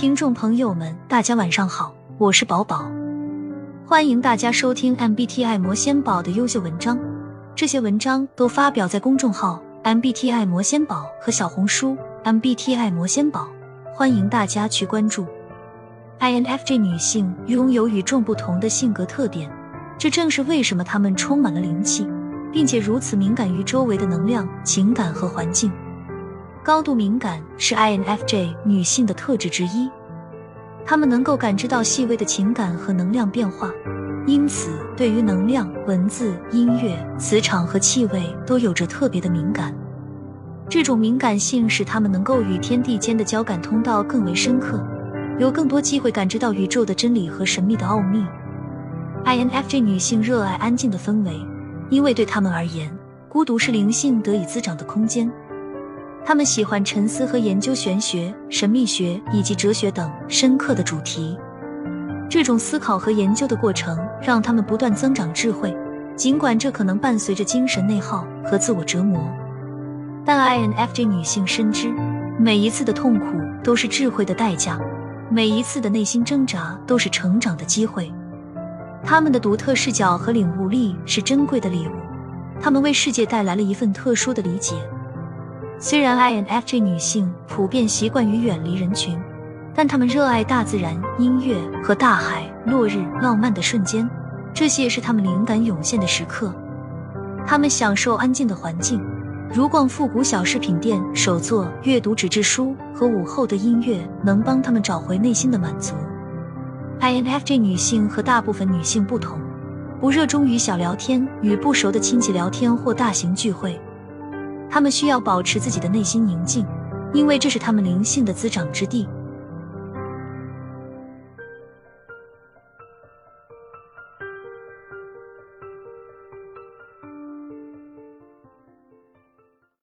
听众朋友们，大家晚上好，我是宝宝，欢迎大家收听 MBTI 魔仙宝的优秀文章。这些文章都发表在公众号 MBTI 魔仙宝和小红书 MBTI 魔仙宝，欢迎大家去关注。INFJ 女性拥有与众不同的性格特点，这正是为什么她们充满了灵气，并且如此敏感于周围的能量、情感和环境。高度敏感是 INFJ 女性的特质之一，她们能够感知到细微的情感和能量变化，因此对于能量、文字、音乐、磁场和气味都有着特别的敏感。这种敏感性使她们能够与天地间的交感通道更为深刻，有更多机会感知到宇宙的真理和神秘的奥秘。INFJ 女性热爱安静的氛围，因为对她们而言，孤独是灵性得以滋长的空间。他们喜欢沉思和研究玄学、神秘学以及哲学等深刻的主题。这种思考和研究的过程让他们不断增长智慧，尽管这可能伴随着精神内耗和自我折磨。但 INFJ 女性深知，每一次的痛苦都是智慧的代价，每一次的内心挣扎都是成长的机会。他们的独特视角和领悟力是珍贵的礼物，他们为世界带来了一份特殊的理解。虽然 INFJ 女性普遍习惯于远离人群，但她们热爱大自然、音乐和大海、落日、浪漫的瞬间，这些是她们灵感涌现的时刻。她们享受安静的环境，如逛复古小饰品店、手作、阅读纸质书和午后的音乐，能帮她们找回内心的满足。INFJ 女性和大部分女性不同，不热衷于小聊天、与不熟的亲戚聊天或大型聚会。他们需要保持自己的内心宁静，因为这是他们灵性的滋长之地。